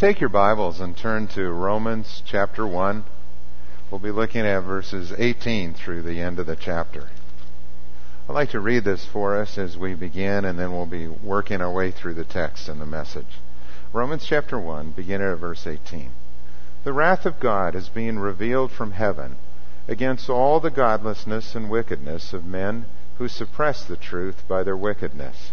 take your Bibles and turn to Romans chapter 1. We'll be looking at verses 18 through the end of the chapter. I'd like to read this for us as we begin, and then we'll be working our way through the text and the message. Romans chapter 1, beginning at verse 18. The wrath of God is being revealed from heaven against all the godlessness and wickedness of men who suppress the truth by their wickedness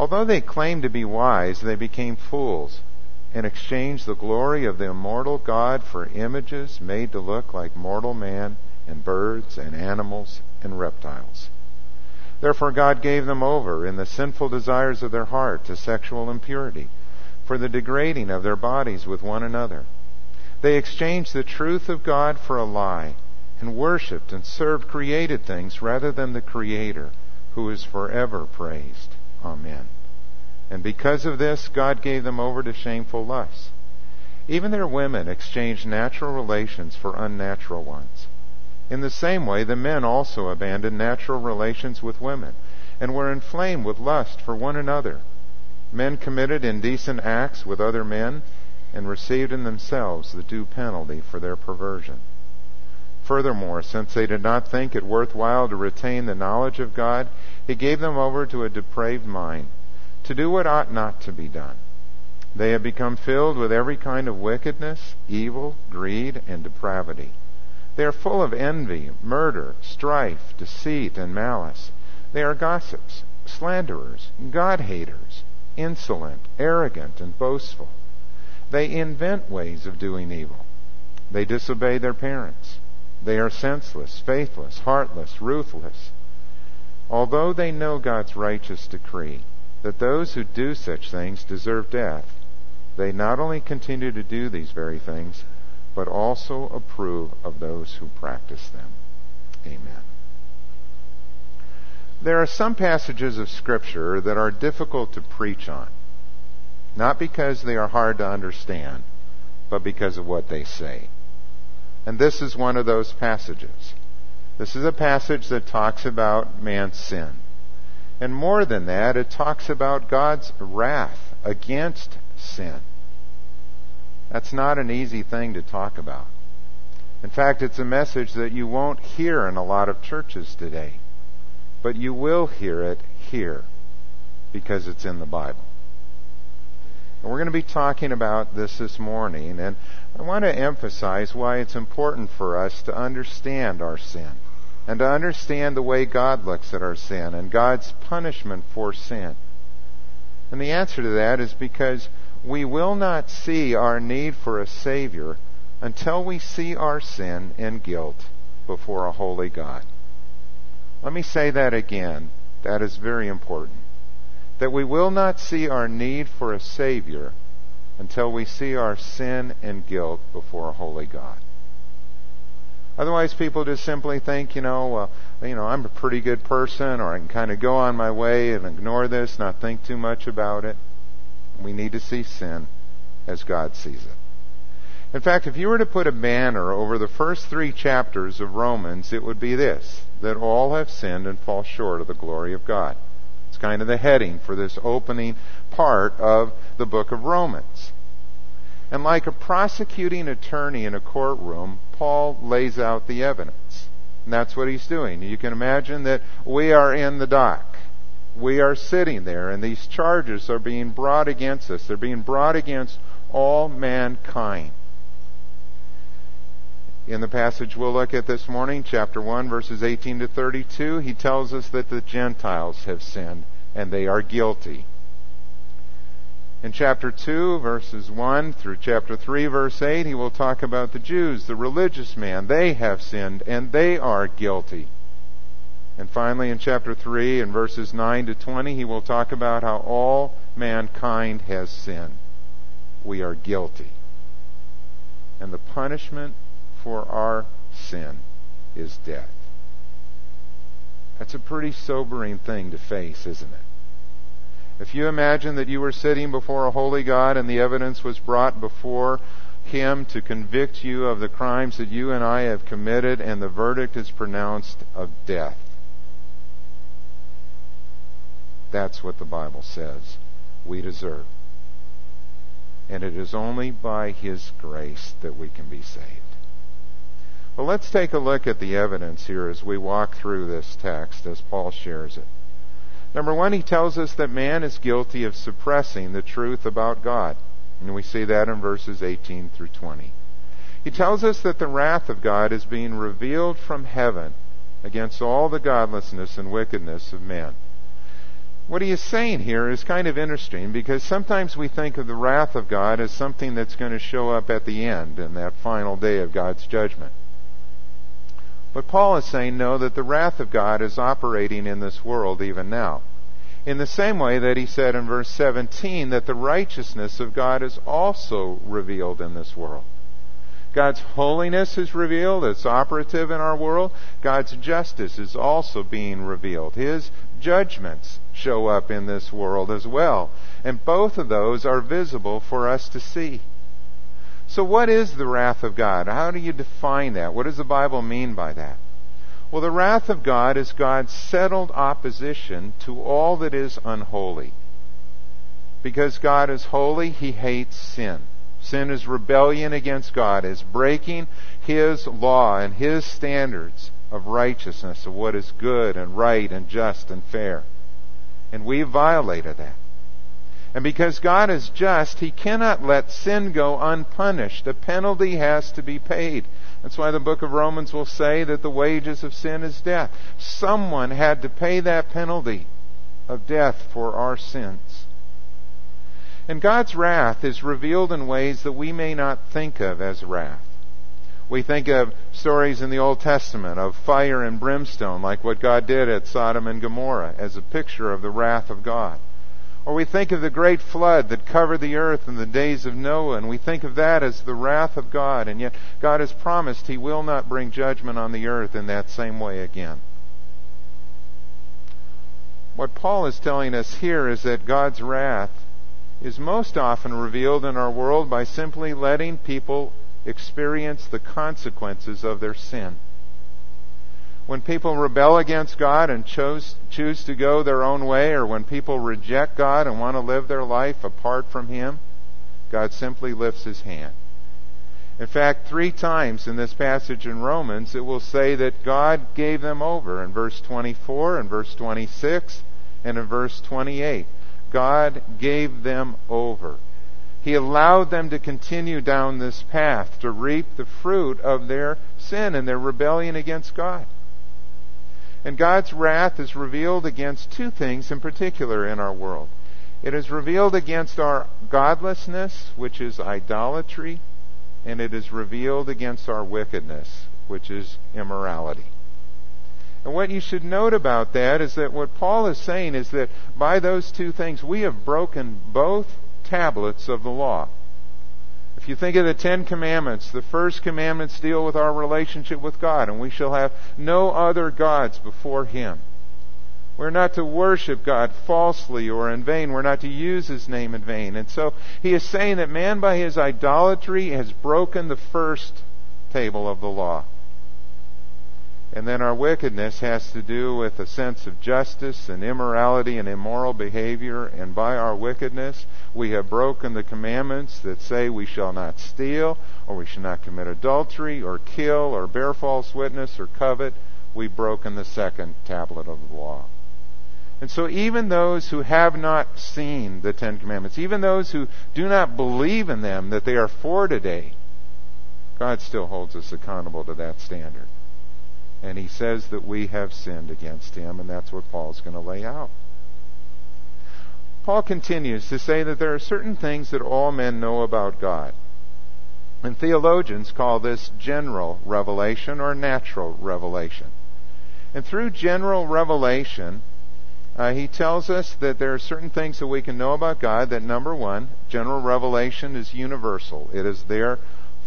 Although they claimed to be wise, they became fools and exchanged the glory of the immortal God for images made to look like mortal man and birds and animals and reptiles. Therefore God gave them over in the sinful desires of their heart to sexual impurity, for the degrading of their bodies with one another. They exchanged the truth of God for a lie, and worshipped and served created things rather than the Creator, who is forever praised. Amen. And because of this, God gave them over to shameful lusts. Even their women exchanged natural relations for unnatural ones. In the same way, the men also abandoned natural relations with women and were inflamed with lust for one another. Men committed indecent acts with other men and received in themselves the due penalty for their perversion. Furthermore, since they did not think it worthwhile to retain the knowledge of God, he gave them over to a depraved mind, to do what ought not to be done. They have become filled with every kind of wickedness, evil, greed, and depravity. They are full of envy, murder, strife, deceit, and malice. They are gossips, slanderers, God haters, insolent, arrogant, and boastful. They invent ways of doing evil. They disobey their parents. They are senseless, faithless, heartless, ruthless. Although they know God's righteous decree that those who do such things deserve death, they not only continue to do these very things, but also approve of those who practice them. Amen. There are some passages of Scripture that are difficult to preach on, not because they are hard to understand, but because of what they say. And this is one of those passages. This is a passage that talks about man's sin. And more than that, it talks about God's wrath against sin. That's not an easy thing to talk about. In fact, it's a message that you won't hear in a lot of churches today. But you will hear it here because it's in the Bible. And we're going to be talking about this this morning, and I want to emphasize why it's important for us to understand our sin and to understand the way God looks at our sin and God's punishment for sin. And the answer to that is because we will not see our need for a Savior until we see our sin and guilt before a holy God. Let me say that again. That is very important. That we will not see our need for a Savior until we see our sin and guilt before a holy God. Otherwise, people just simply think, you know, well, you know, I'm a pretty good person, or I can kind of go on my way and ignore this, not think too much about it. We need to see sin as God sees it. In fact, if you were to put a banner over the first three chapters of Romans, it would be this that all have sinned and fall short of the glory of God. Kind of the heading for this opening part of the book of Romans. And like a prosecuting attorney in a courtroom, Paul lays out the evidence. And that's what he's doing. You can imagine that we are in the dock. We are sitting there, and these charges are being brought against us. They're being brought against all mankind. In the passage we'll look at this morning, chapter 1, verses 18 to 32, he tells us that the Gentiles have sinned and they are guilty. In chapter 2, verses 1 through chapter 3, verse 8, he will talk about the Jews, the religious man. They have sinned and they are guilty. And finally, in chapter 3, in verses 9 to 20, he will talk about how all mankind has sinned. we are guilty. And the punishment for our sin is death. That's a pretty sobering thing to face, isn't it? If you imagine that you were sitting before a holy God and the evidence was brought before Him to convict you of the crimes that you and I have committed, and the verdict is pronounced of death. That's what the Bible says we deserve. And it is only by His grace that we can be saved. Well, let's take a look at the evidence here as we walk through this text as Paul shares it. Number one, he tells us that man is guilty of suppressing the truth about God. And we see that in verses 18 through 20. He tells us that the wrath of God is being revealed from heaven against all the godlessness and wickedness of men. What he is saying here is kind of interesting because sometimes we think of the wrath of God as something that's going to show up at the end in that final day of God's judgment. But Paul is saying, no, that the wrath of God is operating in this world even now. In the same way that he said in verse 17 that the righteousness of God is also revealed in this world. God's holiness is revealed, it's operative in our world. God's justice is also being revealed. His judgments show up in this world as well. And both of those are visible for us to see. So, what is the wrath of God? How do you define that? What does the Bible mean by that? Well, the wrath of God is God's settled opposition to all that is unholy. Because God is holy, He hates sin. Sin is rebellion against God, is breaking His law and His standards of righteousness, of what is good and right and just and fair. And we violated that. And because God is just, He cannot let sin go unpunished. A penalty has to be paid. That's why the book of Romans will say that the wages of sin is death. Someone had to pay that penalty of death for our sins. And God's wrath is revealed in ways that we may not think of as wrath. We think of stories in the Old Testament of fire and brimstone, like what God did at Sodom and Gomorrah, as a picture of the wrath of God. Or we think of the great flood that covered the earth in the days of Noah, and we think of that as the wrath of God, and yet God has promised He will not bring judgment on the earth in that same way again. What Paul is telling us here is that God's wrath is most often revealed in our world by simply letting people experience the consequences of their sin when people rebel against God and chose, choose to go their own way, or when people reject God and want to live their life apart from Him, God simply lifts His hand. In fact, three times in this passage in Romans, it will say that God gave them over in verse 24, in verse 26, and in verse 28. God gave them over. He allowed them to continue down this path to reap the fruit of their sin and their rebellion against God. And God's wrath is revealed against two things in particular in our world. It is revealed against our godlessness, which is idolatry, and it is revealed against our wickedness, which is immorality. And what you should note about that is that what Paul is saying is that by those two things we have broken both tablets of the law. If you think of the Ten Commandments, the first commandments deal with our relationship with God, and we shall have no other gods before Him. We're not to worship God falsely or in vain. We're not to use His name in vain. And so He is saying that man by his idolatry has broken the first table of the law. And then our wickedness has to do with a sense of justice and immorality and immoral behavior. And by our wickedness, we have broken the commandments that say we shall not steal, or we shall not commit adultery, or kill, or bear false witness, or covet. We've broken the second tablet of the law. And so even those who have not seen the Ten Commandments, even those who do not believe in them that they are for today, God still holds us accountable to that standard and he says that we have sinned against him, and that's what Paul's going to lay out. Paul continues to say that there are certain things that all men know about God. And theologians call this general revelation or natural revelation. And through general revelation, uh, he tells us that there are certain things that we can know about God. That number one, general revelation is universal. It is there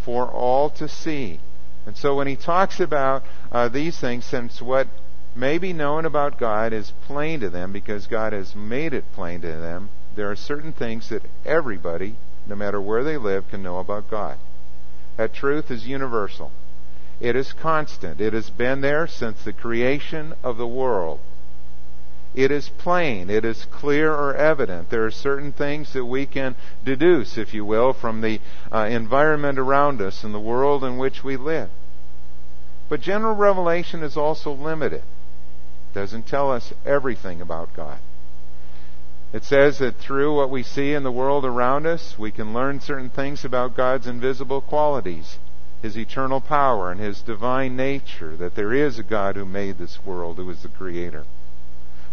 for all to see. And so when he talks about uh, these things, since what may be known about God is plain to them because God has made it plain to them, there are certain things that everybody, no matter where they live, can know about God. That truth is universal. It is constant. It has been there since the creation of the world it is plain, it is clear or evident. There are certain things that we can deduce, if you will, from the uh, environment around us and the world in which we live. But general revelation is also limited. It doesn't tell us everything about God. It says that through what we see in the world around us, we can learn certain things about God's invisible qualities, His eternal power, and His divine nature, that there is a God who made this world, who is the Creator.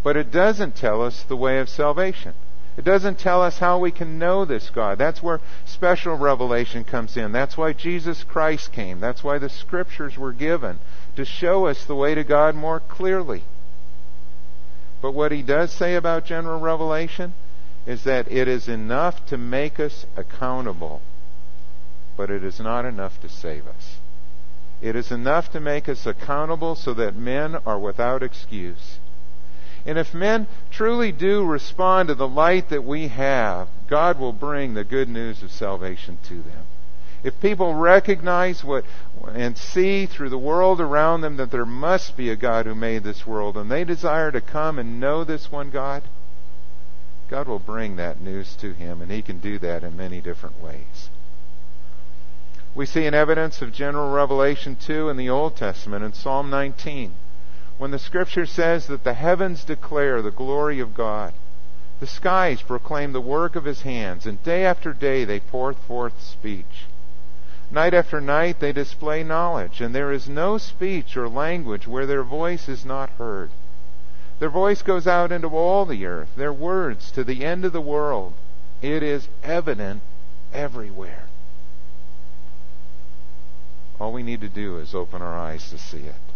But it doesn't tell us the way of salvation. It doesn't tell us how we can know this God. That's where special revelation comes in. That's why Jesus Christ came. That's why the scriptures were given to show us the way to God more clearly. But what he does say about general revelation is that it is enough to make us accountable, but it is not enough to save us. It is enough to make us accountable so that men are without excuse. And if men truly do respond to the light that we have, God will bring the good news of salvation to them. If people recognize what and see through the world around them that there must be a God who made this world and they desire to come and know this one God, God will bring that news to him and he can do that in many different ways. We see an evidence of general revelation too in the Old Testament in Psalm 19 when the scripture says that the heavens declare the glory of God, the skies proclaim the work of his hands, and day after day they pour forth speech. Night after night they display knowledge, and there is no speech or language where their voice is not heard. Their voice goes out into all the earth, their words to the end of the world. It is evident everywhere. All we need to do is open our eyes to see it.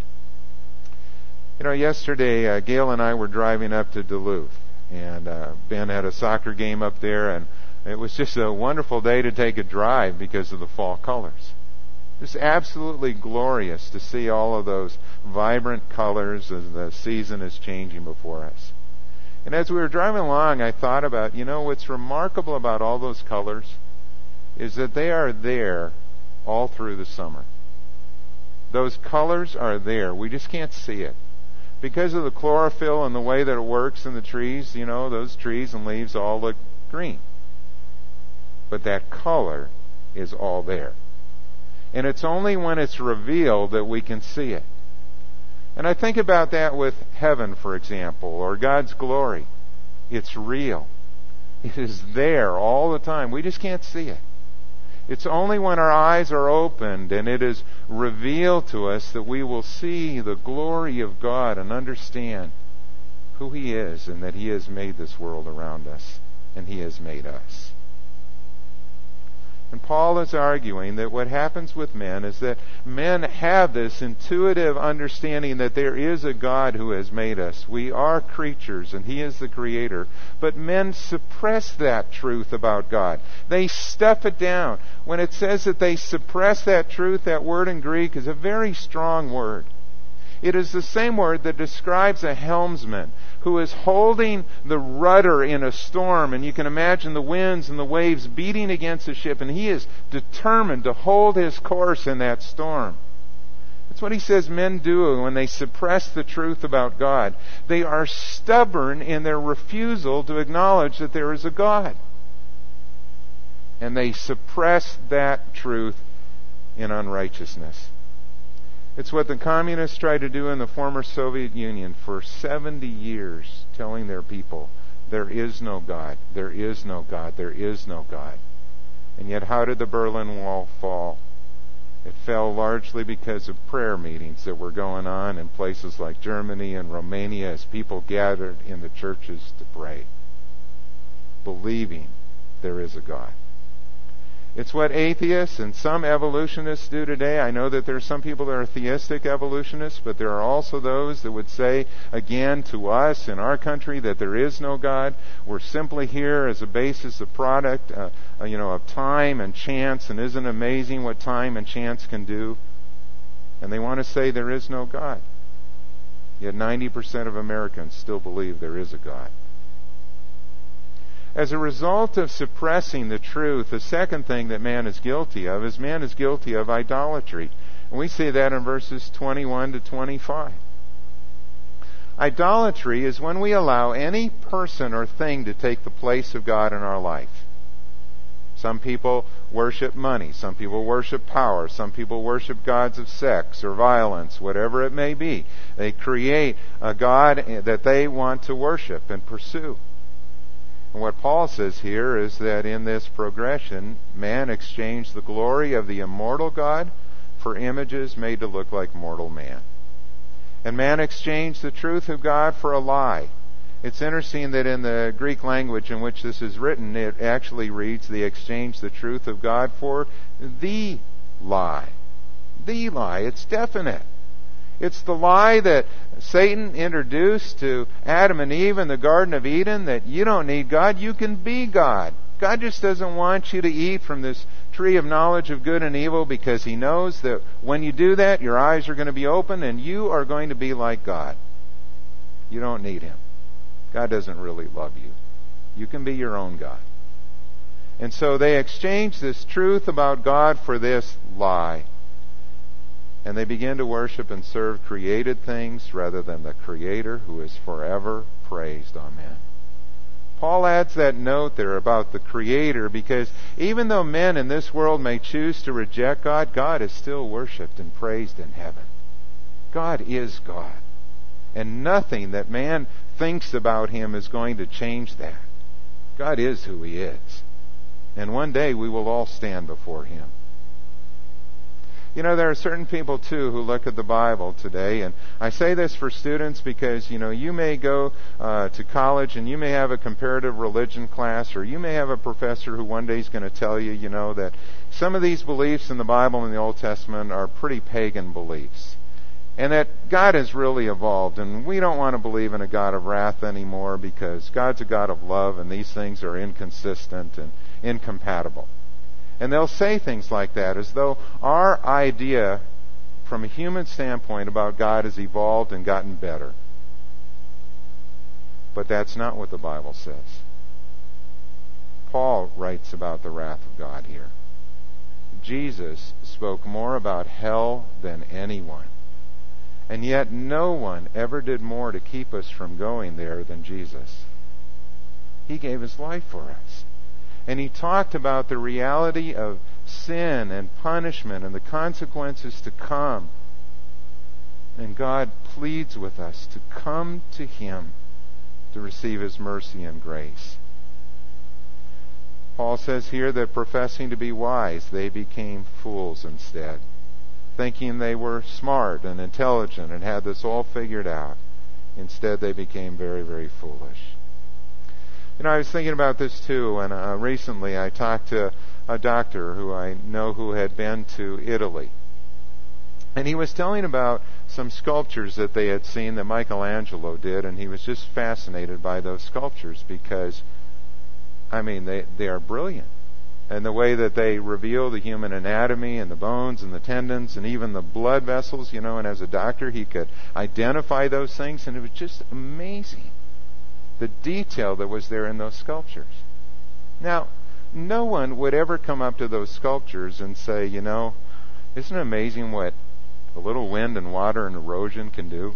You know, yesterday uh, Gail and I were driving up to Duluth, and uh, Ben had a soccer game up there, and it was just a wonderful day to take a drive because of the fall colors. It's absolutely glorious to see all of those vibrant colors as the season is changing before us. And as we were driving along, I thought about, you know, what's remarkable about all those colors is that they are there all through the summer. Those colors are there. We just can't see it because of the chlorophyll and the way that it works in the trees, you know, those trees and leaves all look green. But that color is all there. And it's only when it's revealed that we can see it. And I think about that with heaven, for example, or God's glory. It's real. It is there all the time. We just can't see it. It's only when our eyes are opened and it is revealed to us that we will see the glory of God and understand who He is and that He has made this world around us and He has made us. And Paul is arguing that what happens with men is that men have this intuitive understanding that there is a God who has made us. We are creatures and He is the Creator. But men suppress that truth about God. They stuff it down. When it says that they suppress that truth, that word in Greek is a very strong word. It is the same word that describes a helmsman who is holding the rudder in a storm, and you can imagine the winds and the waves beating against the ship, and he is determined to hold his course in that storm. That's what he says men do when they suppress the truth about God. They are stubborn in their refusal to acknowledge that there is a God. And they suppress that truth in unrighteousness. It's what the communists tried to do in the former Soviet Union for 70 years, telling their people, there is no God, there is no God, there is no God. And yet, how did the Berlin Wall fall? It fell largely because of prayer meetings that were going on in places like Germany and Romania as people gathered in the churches to pray, believing there is a God. It's what atheists and some evolutionists do today. I know that there are some people that are theistic evolutionists, but there are also those that would say, again, to us in our country that there is no God. We're simply here as a basis, a product, uh, uh, you know, of time and chance, and isn't it amazing what time and chance can do? And they want to say there is no God. Yet 90% of Americans still believe there is a God. As a result of suppressing the truth, the second thing that man is guilty of is man is guilty of idolatry. And we see that in verses 21 to 25. Idolatry is when we allow any person or thing to take the place of God in our life. Some people worship money. Some people worship power. Some people worship gods of sex or violence, whatever it may be. They create a God that they want to worship and pursue. And what Paul says here is that in this progression, man exchanged the glory of the immortal God for images made to look like mortal man. And man exchanged the truth of God for a lie. It's interesting that in the Greek language in which this is written, it actually reads, they exchanged the truth of God for the lie. The lie. It's definite. It's the lie that Satan introduced to Adam and Eve in the Garden of Eden that you don't need God, you can be God. God just doesn't want you to eat from this tree of knowledge of good and evil because He knows that when you do that, your eyes are going to be open and you are going to be like God. You don't need Him. God doesn't really love you. You can be your own God. And so they exchanged this truth about God for this lie and they begin to worship and serve created things rather than the Creator who is forever praised. Amen. Paul adds that note there about the Creator because even though men in this world may choose to reject God, God is still worshiped and praised in heaven. God is God. And nothing that man thinks about Him is going to change that. God is who He is. And one day we will all stand before Him. You know, there are certain people too who look at the Bible today, and I say this for students because, you know, you may go uh, to college and you may have a comparative religion class, or you may have a professor who one day is going to tell you, you know, that some of these beliefs in the Bible and the Old Testament are pretty pagan beliefs. And that God has really evolved, and we don't want to believe in a God of wrath anymore because God's a God of love, and these things are inconsistent and incompatible. And they'll say things like that as though our idea from a human standpoint about God has evolved and gotten better. But that's not what the Bible says. Paul writes about the wrath of God here. Jesus spoke more about hell than anyone. And yet no one ever did more to keep us from going there than Jesus. He gave his life for us. And he talked about the reality of sin and punishment and the consequences to come. And God pleads with us to come to him to receive his mercy and grace. Paul says here that professing to be wise, they became fools instead, thinking they were smart and intelligent and had this all figured out. Instead, they became very, very foolish. You know, I was thinking about this too, and uh, recently I talked to a doctor who I know who had been to Italy. And he was telling about some sculptures that they had seen that Michelangelo did, and he was just fascinated by those sculptures because, I mean, they, they are brilliant. And the way that they reveal the human anatomy and the bones and the tendons and even the blood vessels, you know, and as a doctor he could identify those things, and it was just amazing the detail that was there in those sculptures. Now, no one would ever come up to those sculptures and say, you know, isn't it amazing what a little wind and water and erosion can do?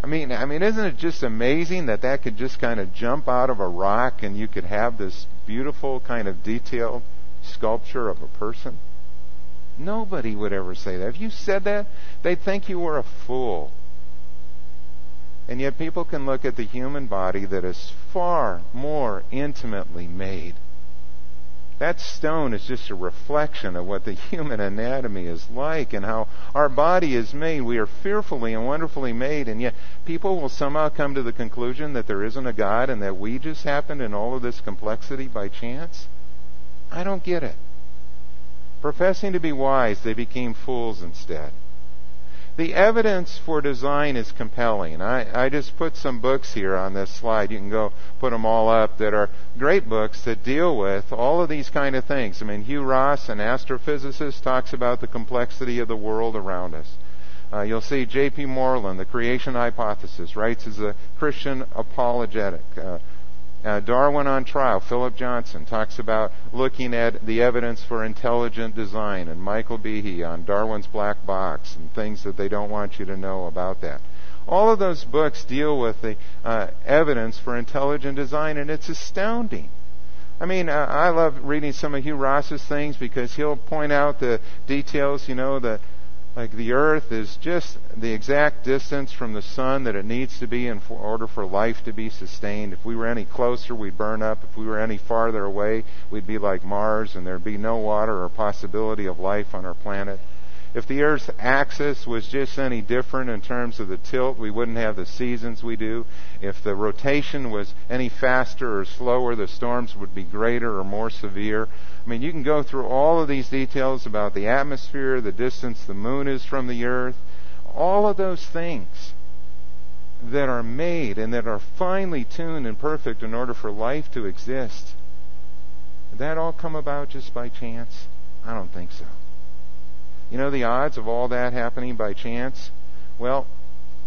I mean, I mean, isn't it just amazing that that could just kind of jump out of a rock and you could have this beautiful kind of detailed sculpture of a person? Nobody would ever say that. If you said that, they'd think you were a fool. And yet people can look at the human body that is far more intimately made. That stone is just a reflection of what the human anatomy is like and how our body is made. We are fearfully and wonderfully made, and yet people will somehow come to the conclusion that there isn't a God and that we just happened in all of this complexity by chance. I don't get it. Professing to be wise, they became fools instead. The evidence for design is compelling. I, I just put some books here on this slide. You can go put them all up that are great books that deal with all of these kind of things. I mean, Hugh Ross, an astrophysicist, talks about the complexity of the world around us. Uh, you'll see J.P. Moreland, the creation hypothesis, writes as a Christian apologetic. Uh, uh, Darwin on Trial, Philip Johnson talks about looking at the evidence for intelligent design, and Michael Behe on Darwin's black box and things that they don't want you to know about that. All of those books deal with the uh, evidence for intelligent design, and it's astounding. I mean, uh, I love reading some of Hugh Ross's things because he'll point out the details, you know, the like the earth is just the exact distance from the sun that it needs to be in order for life to be sustained. If we were any closer, we'd burn up. If we were any farther away, we'd be like Mars and there'd be no water or possibility of life on our planet. If the Earth's axis was just any different in terms of the tilt, we wouldn't have the seasons we do. If the rotation was any faster or slower, the storms would be greater or more severe. I mean, you can go through all of these details about the atmosphere, the distance the moon is from the earth, all of those things that are made and that are finely tuned and perfect in order for life to exist. Did that all come about just by chance? I don't think so. You know the odds of all that happening by chance? Well,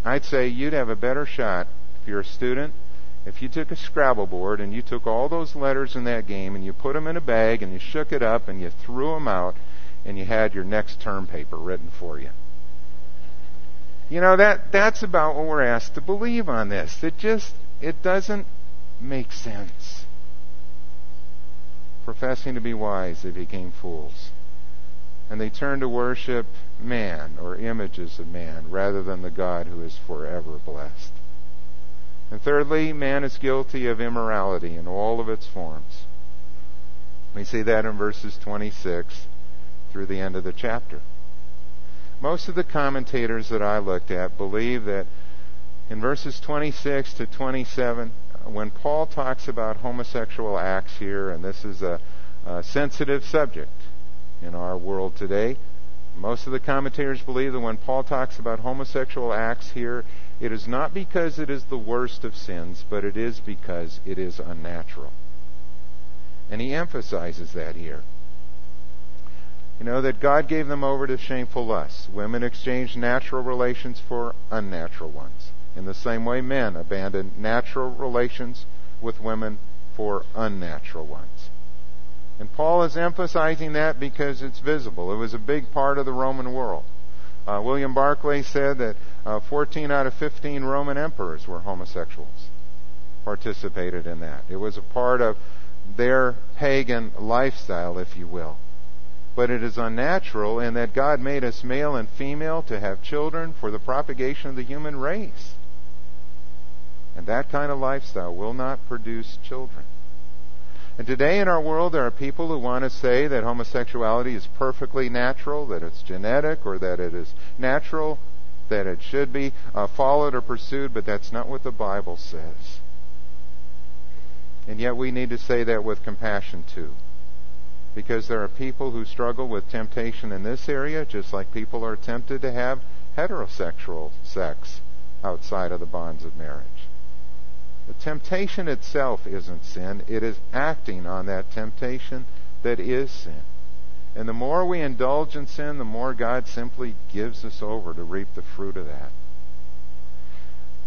I'd say you'd have a better shot if you're a student if you took a Scrabble board and you took all those letters in that game and you put them in a bag and you shook it up and you threw them out and you had your next term paper written for you. You know that that's about what we're asked to believe on this. It just it doesn't make sense. Professing to be wise, they became fools. And they turn to worship man or images of man rather than the God who is forever blessed. And thirdly, man is guilty of immorality in all of its forms. We see that in verses 26 through the end of the chapter. Most of the commentators that I looked at believe that in verses 26 to 27, when Paul talks about homosexual acts here, and this is a, a sensitive subject in our world today, most of the commentators believe that when Paul talks about homosexual acts here, it is not because it is the worst of sins, but it is because it is unnatural. And he emphasizes that here. You know, that God gave them over to shameful lusts. Women exchanged natural relations for unnatural ones. In the same way, men abandoned natural relations with women for unnatural ones. And Paul is emphasizing that because it's visible. It was a big part of the Roman world. Uh, William Barclay said that uh, 14 out of 15 Roman emperors were homosexuals, participated in that. It was a part of their pagan lifestyle, if you will. But it is unnatural in that God made us male and female to have children for the propagation of the human race. And that kind of lifestyle will not produce children. And today in our world, there are people who want to say that homosexuality is perfectly natural, that it's genetic, or that it is natural, that it should be uh, followed or pursued, but that's not what the Bible says. And yet we need to say that with compassion too. Because there are people who struggle with temptation in this area, just like people are tempted to have heterosexual sex outside of the bonds of marriage. The temptation itself isn't sin. It is acting on that temptation that is sin. And the more we indulge in sin, the more God simply gives us over to reap the fruit of that.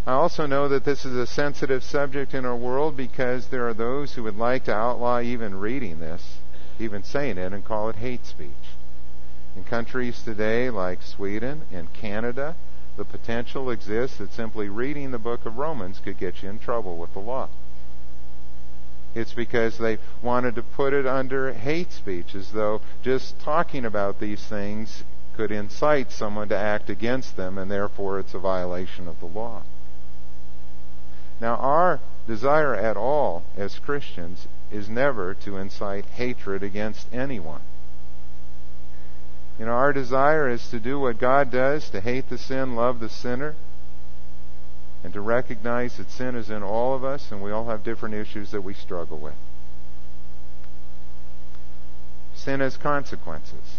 I also know that this is a sensitive subject in our world because there are those who would like to outlaw even reading this, even saying it, and call it hate speech. In countries today like Sweden and Canada, the potential exists that simply reading the book of Romans could get you in trouble with the law. It's because they wanted to put it under hate speech, as though just talking about these things could incite someone to act against them, and therefore it's a violation of the law. Now, our desire at all as Christians is never to incite hatred against anyone. You know, our desire is to do what God does, to hate the sin, love the sinner, and to recognize that sin is in all of us and we all have different issues that we struggle with. Sin has consequences.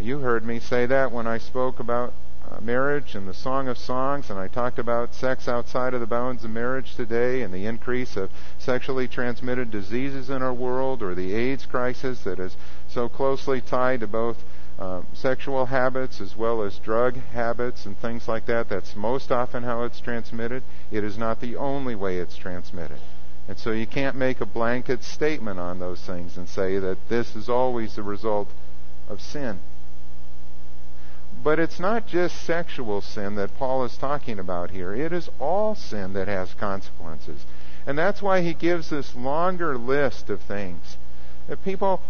You heard me say that when I spoke about uh, marriage and the Song of Songs, and I talked about sex outside of the bounds of marriage today and the increase of sexually transmitted diseases in our world, or the AIDS crisis that is so closely tied to both uh, sexual habits as well as drug habits and things like that. That's most often how it's transmitted. It is not the only way it's transmitted. And so you can't make a blanket statement on those things and say that this is always the result of sin. But it's not just sexual sin that Paul is talking about here. It is all sin that has consequences. And that's why he gives this longer list of things. That people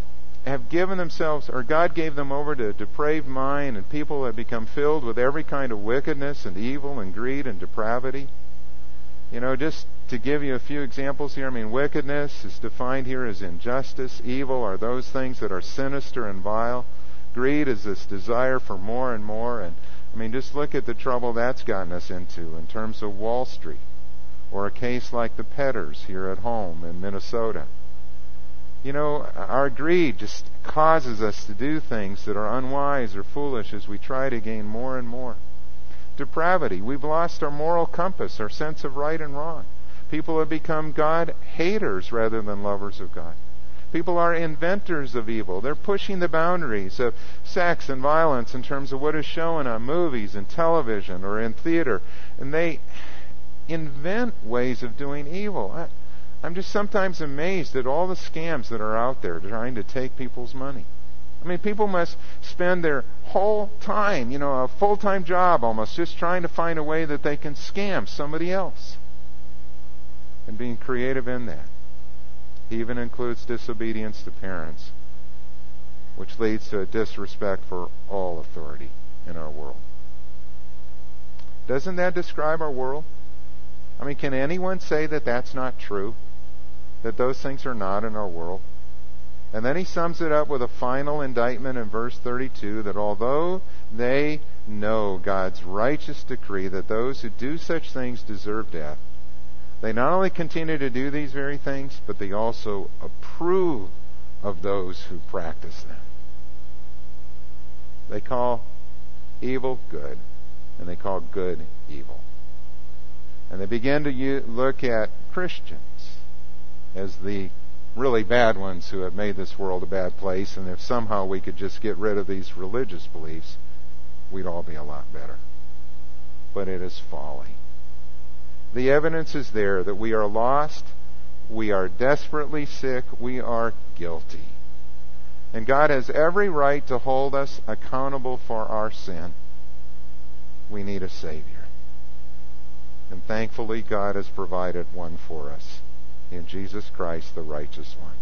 have given themselves, or God gave them over to a depraved mind, and people have become filled with every kind of wickedness and evil and greed and depravity. You know, just to give you a few examples here, I mean, wickedness is defined here as injustice. Evil are those things that are sinister and vile. Greed is this desire for more and more. And I mean, just look at the trouble that's gotten us into in terms of Wall Street, or a case like the Petters here at home in Minnesota. You know, our greed just causes us to do things that are unwise or foolish as we try to gain more and more. Depravity. We've lost our moral compass, our sense of right and wrong. People have become God haters rather than lovers of God. People are inventors of evil. They're pushing the boundaries of sex and violence in terms of what is shown on movies and television or in theater. And they invent ways of doing evil. I'm just sometimes amazed at all the scams that are out there trying to take people's money. I mean, people must spend their whole time, you know, a full time job almost, just trying to find a way that they can scam somebody else. And being creative in that. He even includes disobedience to parents, which leads to a disrespect for all authority in our world. Doesn't that describe our world? I mean, can anyone say that that's not true? That those things are not in our world? And then he sums it up with a final indictment in verse 32 that although they know God's righteous decree that those who do such things deserve death, they not only continue to do these very things, but they also approve of those who practice them. They call evil good, and they call good evil. And they begin to look at Christians as the really bad ones who have made this world a bad place, and if somehow we could just get rid of these religious beliefs, we'd all be a lot better. But it is folly. The evidence is there that we are lost, we are desperately sick, we are guilty. And God has every right to hold us accountable for our sin. We need a Savior. And thankfully, God has provided one for us in Jesus Christ, the righteous one.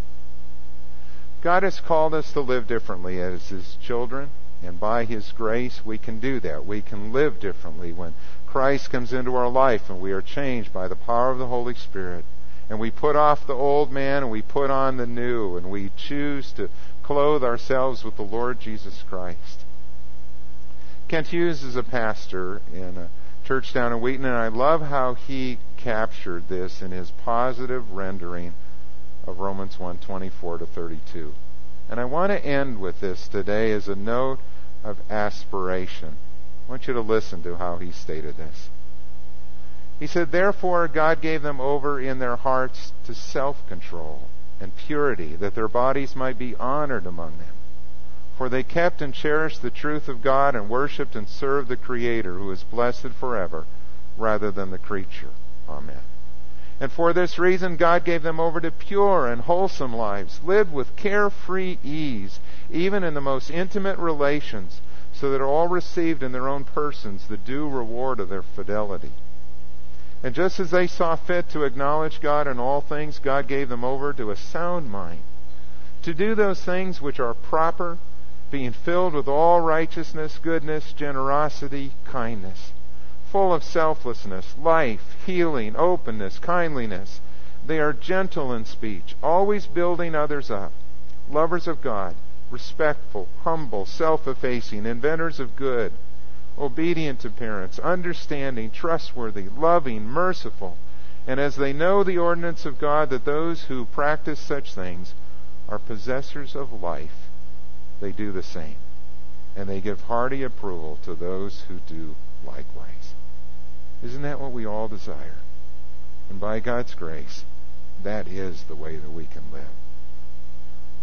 God has called us to live differently as His children, and by His grace, we can do that. We can live differently when Christ comes into our life and we are changed by the power of the Holy Spirit. And we put off the old man and we put on the new and we choose to clothe ourselves with the Lord Jesus Christ. Kent Hughes is a pastor in a church down in Wheaton and I love how he captured this in his positive rendering of Romans 1 24 to 32. And I want to end with this today as a note of aspiration. I want you to listen to how he stated this. He said, Therefore, God gave them over in their hearts to self control and purity, that their bodies might be honored among them. For they kept and cherished the truth of God and worshiped and served the Creator, who is blessed forever, rather than the creature. Amen. And for this reason, God gave them over to pure and wholesome lives, lived with carefree ease, even in the most intimate relations so that all received in their own persons the due reward of their fidelity. And just as they saw fit to acknowledge God in all things, God gave them over to a sound mind, to do those things which are proper, being filled with all righteousness, goodness, generosity, kindness, full of selflessness, life, healing, openness, kindliness. They are gentle in speech, always building others up, lovers of God respectful, humble, self effacing, inventors of good, obedient to parents, understanding, trustworthy, loving, merciful, and as they know the ordinance of God that those who practice such things are possessors of life, they do the same. And they give hearty approval to those who do likewise. Isn't that what we all desire? And by God's grace, that is the way that we can live.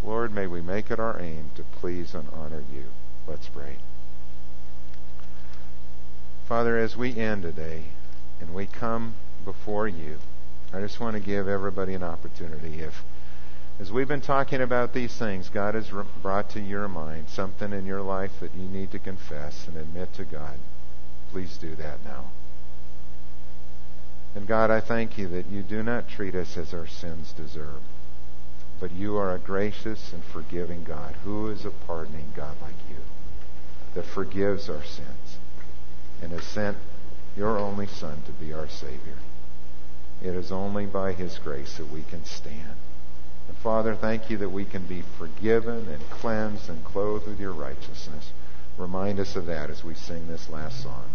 Lord, may we make it our aim to please and honor you. Let's pray. Father, as we end today and we come before you, I just want to give everybody an opportunity. If, as we've been talking about these things, God has brought to your mind something in your life that you need to confess and admit to God, please do that now. And God, I thank you that you do not treat us as our sins deserve, but you are a gracious and forgiving God. Who is a pardoning God like you that forgives our sins and has sent your only Son to be our Savior? It is only by His grace that we can stand. And Father, thank you that we can be forgiven and cleansed and clothed with your righteousness. Remind us of that as we sing this last song.